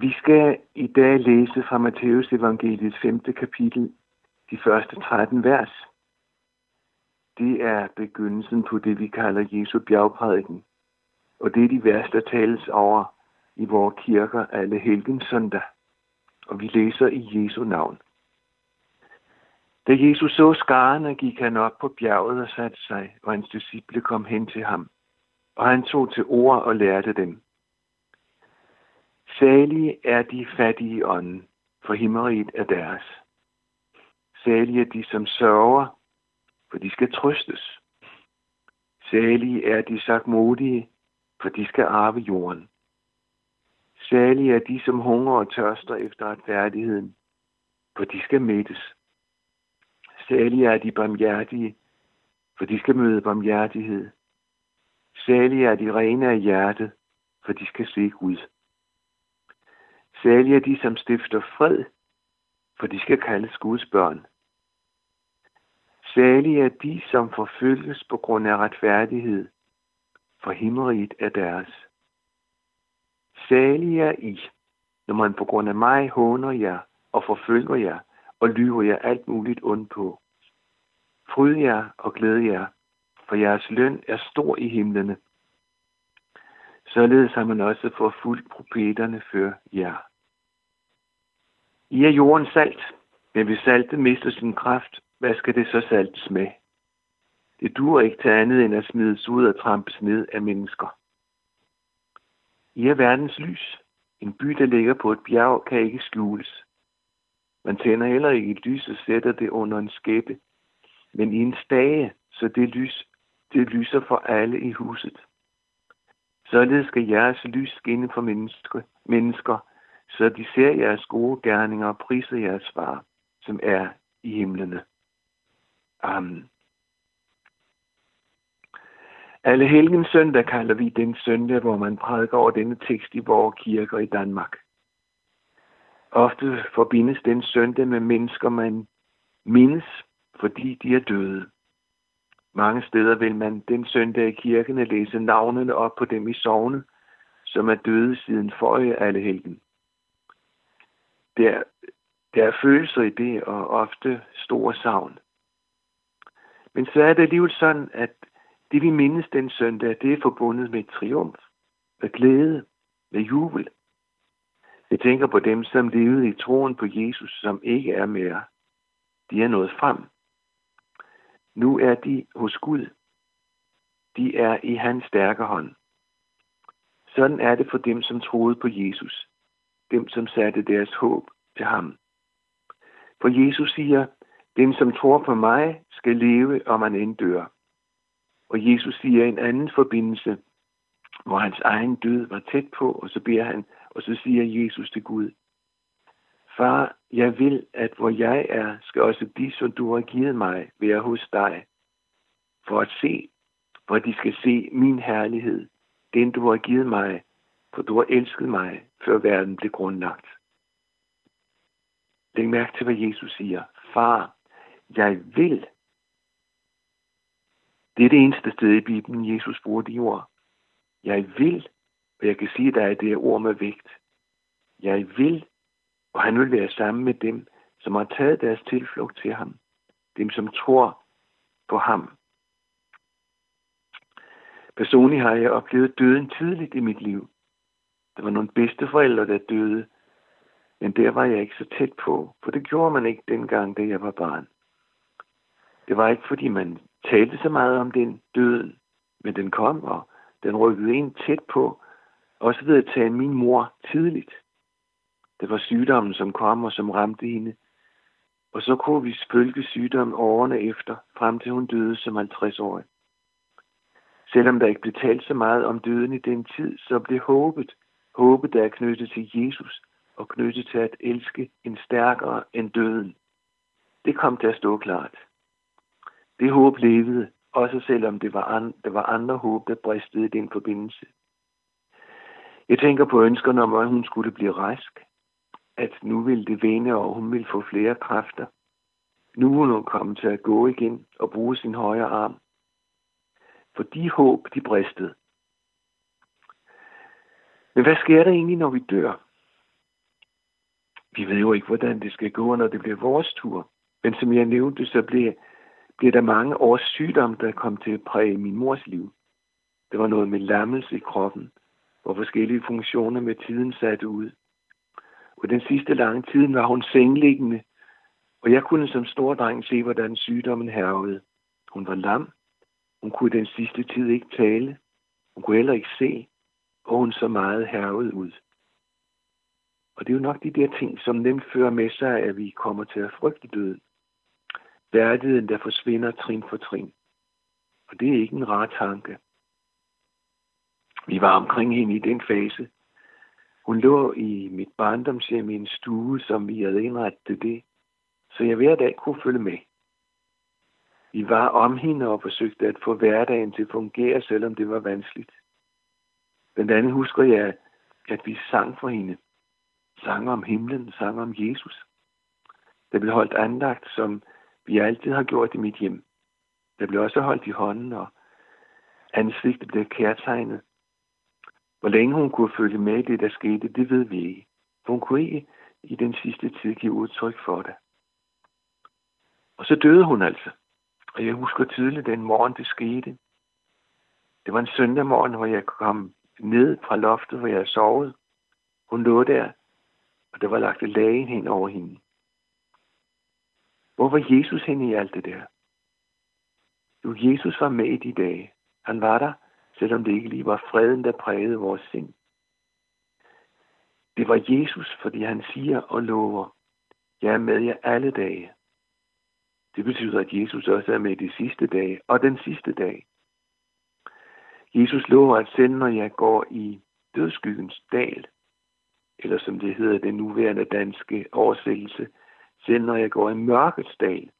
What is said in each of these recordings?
Vi skal i dag læse fra Matteus evangeliets 5. kapitel, de første 13 vers. Det er begyndelsen på det, vi kalder Jesu bjergprædiken. Og det er de vers, der tales over i vores kirker alle helgens søndag. Og vi læser i Jesu navn. Da Jesus så skarne, gik han op på bjerget og satte sig, og hans disciple kom hen til ham. Og han tog til ord og lærte dem. Salige er de fattige ånden, for himmeriget er deres. Salige er de, som sørger, for de skal trøstes. Salige er de sagt modige, for de skal arve jorden. Salige er de, som hunger og tørster efter retfærdigheden, for de skal mættes. Salige er de barmhjertige, for de skal møde barmhjertighed. Salige er de rene af hjertet, for de skal se Gud. Salige er de, som stifter fred, for de skal kaldes Guds børn. Salige er de, som forfølges på grund af retfærdighed, for himmeriget er deres. Salige er I, når man på grund af mig håner jer og forfølger jer og lyver jer alt muligt ondt på. Fryd jer og glæd jer, for jeres løn er stor i himlene. Således har man også forfulgt profeterne før jer. I er jorden salt, men hvis saltet mister sin kraft, hvad skal det så saltes med? Det duer ikke til andet end at smides ud og trampes ned af mennesker. I er verdens lys. En by, der ligger på et bjerg, kan ikke skjules. Man tænder heller ikke et lys og sætter det under en skæppe, men i en stage, så det, lys, det lyser for alle i huset. Således skal jeres lys skinne for mennesker, mennesker, så de ser jeres gode gerninger og priser jeres far, som er i himlene. Amen. Alle helgen søndag kalder vi den søndag, hvor man prædiker over denne tekst i vores kirker i Danmark. Ofte forbindes den søndag med mennesker, man mindes, fordi de er døde. Mange steder vil man den søndag i kirkene læse navnene op på dem i sovne, som er døde siden forrige alle helgen. Der, der er følelser i det, og ofte store savn. Men så er det alligevel sådan, at det vi mindes den søndag, det er forbundet med triumf, med glæde, med jubel. Jeg tænker på dem, som levede i troen på Jesus, som ikke er mere. De er nået frem. Nu er de hos Gud. De er i hans stærke hånd. Sådan er det for dem, som troede på Jesus. Dem, som satte deres håb til ham. For Jesus siger, den som tror på mig, skal leve, om man end dør. Og Jesus siger en anden forbindelse, hvor hans egen død var tæt på, og så beder han, og så siger Jesus til Gud, Far, jeg vil, at hvor jeg er, skal også de, som du har givet mig, være hos dig, for at se, hvor de skal se min herlighed, den du har givet mig, for du har elsket mig, før verden blev grundlagt. Læg mærke til, hvad Jesus siger. Far, jeg vil. Det er det eneste sted i Bibelen, Jesus bruger de ord. Jeg vil, og jeg kan sige dig, at det er ord med vægt. Jeg vil, og han vil være sammen med dem, som har taget deres tilflugt til ham. Dem, som tror på ham. Personligt har jeg oplevet døden tidligt i mit liv. Der var nogle bedsteforældre, der døde, men der var jeg ikke så tæt på, for det gjorde man ikke dengang, da jeg var barn. Det var ikke, fordi man talte så meget om den døden, men den kom, og den rykkede ind tæt på, også ved at tage min mor tidligt. Det var sygdommen, som kom og som ramte hende. Og så kunne vi følge sygdommen årene efter, frem til hun døde som 50-årig. Selvom der ikke blev talt så meget om døden i den tid, så blev håbet, håbet der er knyttet til Jesus og knyttet til at elske en stærkere end døden. Det kom til at stå klart. Det håb levede, også selvom det var, an, der var andre håb, der bristede i den forbindelse. Jeg tænker på ønskerne om, at hun skulle blive rask, at nu ville det vende, og hun ville få flere kræfter. Nu ville hun komme til at gå igen og bruge sin højre arm. For de håb, de bristede. Men hvad sker der egentlig, når vi dør? Vi ved jo ikke, hvordan det skal gå, når det bliver vores tur. Men som jeg nævnte, så blev, blev der mange års sygdom, der kom til at præge min mors liv. Det var noget med lammelse i kroppen, hvor forskellige funktioner med tiden satte ud. Og den sidste lange tid var hun sengeliggende, og jeg kunne som stor dreng se, hvordan sygdommen hervede. Hun var lam. Hun kunne den sidste tid ikke tale. Hun kunne heller ikke se, og hun så meget hervet ud. Og det er jo nok de der ting, som nemt fører med sig, at vi kommer til at frygte døden. Værdigheden, der forsvinder trin for trin. Og det er ikke en rar tanke. Vi var omkring hende i den fase. Hun lå i mit barndomshjem i en stue, som vi havde indrettet det, så jeg hver dag kunne følge med. Vi var om hende og forsøgte at få hverdagen til at fungere, selvom det var vanskeligt. Blandt andet husker jeg, at vi sang for hende. Sang om himlen, sang om Jesus. Der blev holdt andagt, som vi altid har gjort i mit hjem. Der blev også holdt i hånden, og ansigtet blev kærtegnet. Hvor længe hun kunne følge med i det, der skete, det ved vi ikke. For hun kunne ikke i den sidste tid give udtryk for det. Og så døde hun altså. Og jeg husker tydeligt den morgen, det skete. Det var en søndag morgen, hvor jeg kom ned fra loftet, hvor jeg sovet. Hun lå der, og der var lagt et lagen hen over hende. Hvor var Jesus henne i alt det der? Jo, Jesus var med i de dage. Han var der, selvom det ikke lige var freden, der prægede vores sind. Det var Jesus, fordi han siger og lover, jeg er med jer alle dage. Det betyder, at Jesus også er med de sidste dage og den sidste dag. Jesus lover, at selv når jeg går i dødskyggens dal, eller som det hedder den nuværende danske oversættelse, selv når jeg går i mørkets dal,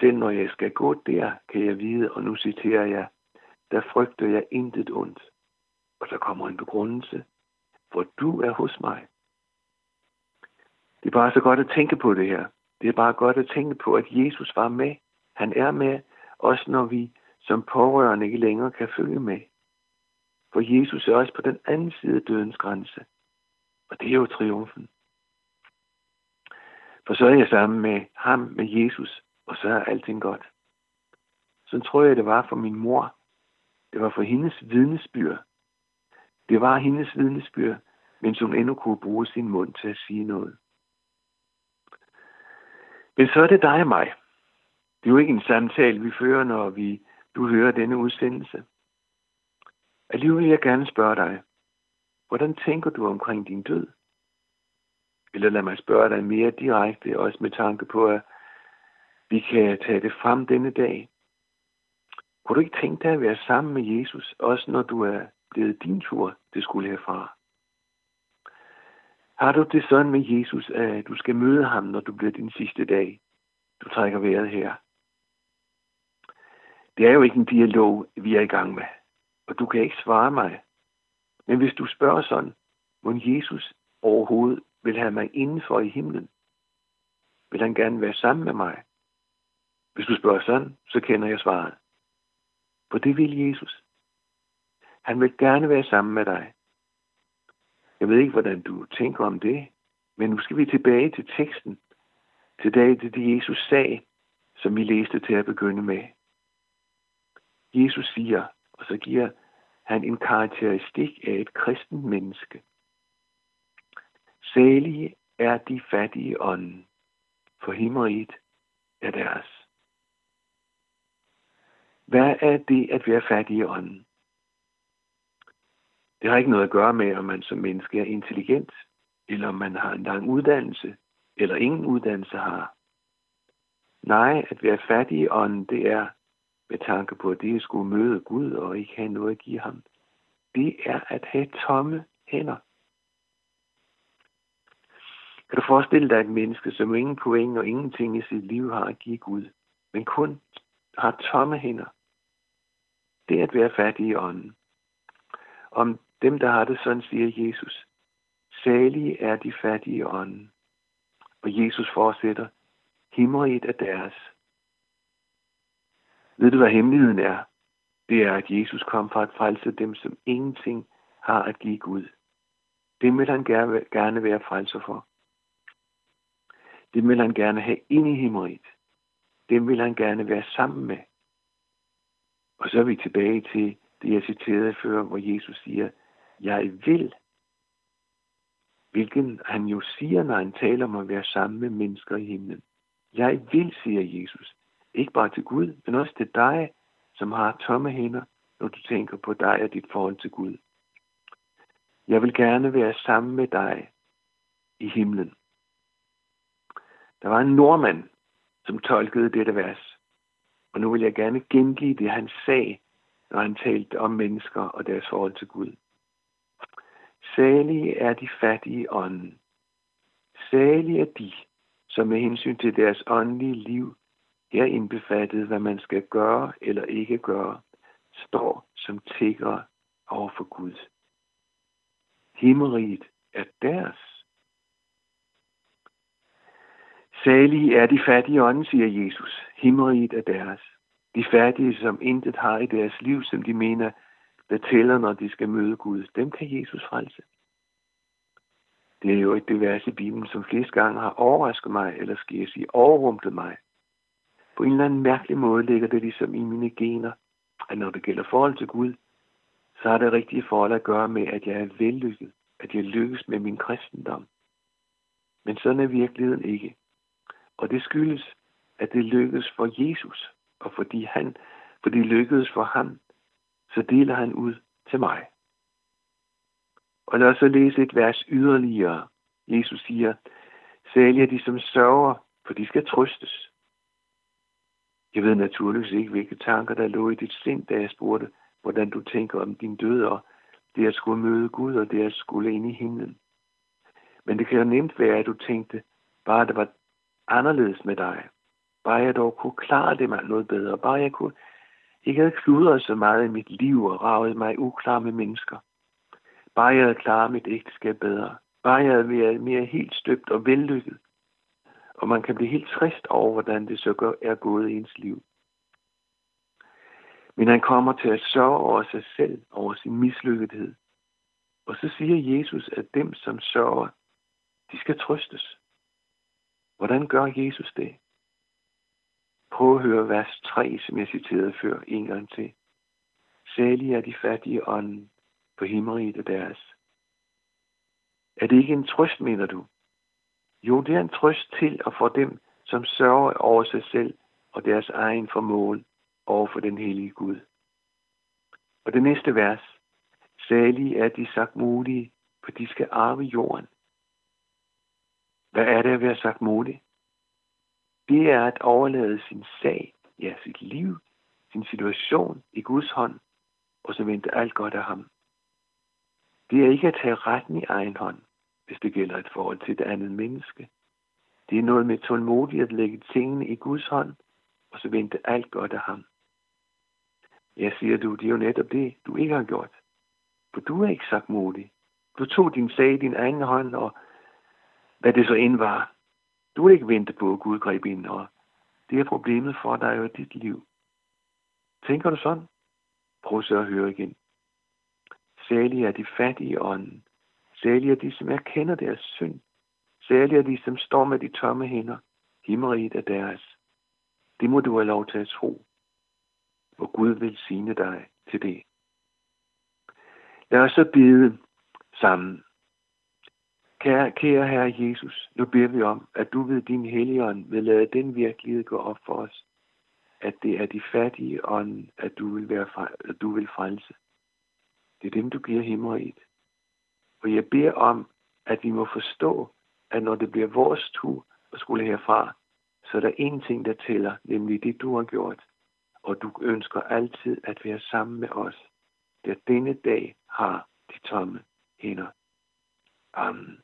selv når jeg skal gå der, kan jeg vide, og nu citerer jeg, der frygter jeg intet ondt. Og så kommer en begrundelse, for du er hos mig. Det er bare så godt at tænke på det her. Det er bare godt at tænke på, at Jesus var med. Han er med, også når vi som pårørende ikke længere kan følge med. For Jesus er også på den anden side af dødens grænse. Og det er jo triumfen. For så er jeg sammen med ham, med Jesus, og så er alting godt. Så tror jeg, det var for min mor. Det var for hendes vidnesbyr. Det var hendes vidnesbyr, mens hun endnu kunne bruge sin mund til at sige noget. Men så er det dig og mig. Det er jo ikke en samtale, vi fører, når vi, du hører denne udsendelse. Alligevel vil jeg gerne spørge dig, hvordan tænker du omkring din død? Eller lad mig spørge dig mere direkte, også med tanke på, at vi kan tage det frem denne dag. Kunne du ikke tænke dig at være sammen med Jesus, også når du er blevet din tur, det skulle herfra? Har du det sådan med Jesus, at du skal møde ham, når du bliver din sidste dag? Du trækker vejret her. Det er jo ikke en dialog, vi er i gang med, og du kan ikke svare mig. Men hvis du spørger sådan, må Jesus overhovedet vil have mig indenfor i himlen? Vil han gerne være sammen med mig? Hvis du spørger sådan, så kender jeg svaret. For det vil Jesus. Han vil gerne være sammen med dig. Jeg ved ikke, hvordan du tænker om det, men nu skal vi tilbage til teksten. Til dag til det, Jesus sagde, som vi læste til at begynde med. Jesus siger, og så giver han en karakteristik af et kristen menneske. Salige er de fattige ånden, for himmeriget er deres. Hvad er det at være fattig i ånden? Det har ikke noget at gøre med, om man som menneske er intelligent, eller om man har en lang uddannelse, eller ingen uddannelse har. Nej, at være fattig i ånden, det er med tanke på, at det skulle møde Gud og ikke have noget at give ham. Det er at have tomme hænder. Kan du forestille dig et menneske, som ingen point og ingenting i sit liv har at give Gud, men kun har tomme hænder? Det er at være fattig i ånden. Om dem, der har det sådan, siger Jesus. Salige er de fattige i ånden. Og Jesus fortsætter. himmeriet er deres. Ved du, hvad hemmeligheden er? Det er, at Jesus kom for at frelse dem, som ingenting har at give Gud. Det vil han gerne være frelser for. Dem vil han gerne have ind i himmeriet. Dem vil han gerne være sammen med. Og så er vi tilbage til det, jeg citerede før, hvor Jesus siger, jeg vil. Hvilken han jo siger, når han taler om at være sammen med mennesker i himlen. Jeg vil, siger Jesus. Ikke bare til Gud, men også til dig, som har tomme hænder, når du tænker på dig og dit forhold til Gud. Jeg vil gerne være sammen med dig i himlen. Der var en nordmand, som tolkede dette vers. Og nu vil jeg gerne gengive det, han sagde, når han talte om mennesker og deres forhold til Gud. Salige er de fattige ånden. Salige er de, som med hensyn til deres åndelige liv, her indbefattet, hvad man skal gøre eller ikke gøre, står som tigger over for Gud. Himmeriget er deres. Salige er de fattige ånden, siger Jesus. Himmeriget er deres. De fattige, som intet har i deres liv, som de mener, der tæller, når de skal møde Gud, dem kan Jesus frelse. Det er jo et vers i Bibelen, som flest gange har overrasket mig, eller skal jeg sige overrumplet mig. På en eller anden mærkelig måde ligger det ligesom i mine gener, at når det gælder forhold til Gud, så har det rigtige forhold at gøre med, at jeg er vellykket, at jeg lykkes med min kristendom. Men sådan er virkeligheden ikke. Og det skyldes, at det lykkedes for Jesus, og fordi han, fordi det lykkedes for ham, så deler han ud til mig. Og lad os så læse et vers yderligere. Jesus siger, sælger de, som sørger, for de skal trøstes. Jeg ved naturligvis ikke, hvilke tanker, der lå i dit sind, da jeg spurgte, hvordan du tænker om din død, og det at skulle møde Gud, og det at skulle ind i himlen. Men det kan jo nemt være, at du tænkte, bare det var anderledes med dig. Bare jeg dog kunne klare det mig noget bedre. Bare jeg kunne ikke havde kludret så meget i mit liv og ravet mig uklar med mennesker. Bare jeg havde klaret mit ægteskab bedre. Bare jeg havde været mere helt støbt og vellykket. Og man kan blive helt trist over, hvordan det så er gået i ens liv. Men han kommer til at sørge over sig selv, over sin mislykkethed. Og så siger Jesus, at dem, som sørger, de skal trøstes. Hvordan gør Jesus det? Prøv at høre vers 3, som jeg citerede før, en gang til. Særlig er de fattige ånden, for himmeriget er deres. Er det ikke en trøst, mener du? Jo, det er en trøst til og for dem, som sørger over sig selv og deres egen formål over for den hellige Gud. Og det næste vers. Salige er de sagt modige, for de skal arve jorden. Hvad er det at være sagt modig? Det er at overlade sin sag, ja, sit liv, sin situation i Guds hånd, og så vente alt godt af ham. Det er ikke at tage retten i egen hånd, hvis det gælder et forhold til et andet menneske. Det er noget med tålmodigt at lægge tingene i Guds hånd, og så vente alt godt af ham. Jeg siger du, det er jo netop det, du ikke har gjort. For du er ikke sagt modig. Du tog din sag i din egen hånd, og hvad det så end var. Du vil ikke vente på, at Gud greb ind, og det er problemet for dig og dit liv. Tænker du sådan? Prøv så at høre igen. Særlig er de fattige ånden. Særlig er de, som erkender deres synd. Særlig er de, som står med de tomme hænder. Himmeriget er deres. Det må du have lov til at tro. Og Gud vil sine dig til det. Lad os så bede sammen. Kære, kære Herre Jesus, nu beder vi om, at du ved din helligånd vil lade den virkelighed gå op for os, at det er de fattige ånd, at du vil, være, at du vil frelse. Det er dem, du giver himmeriget. Og jeg beder om, at vi må forstå, at når det bliver vores tur at skulle herfra, så er der én ting, der tæller, nemlig det, du har gjort. Og du ønsker altid at være sammen med os, der denne dag har de tomme hænder. Amen.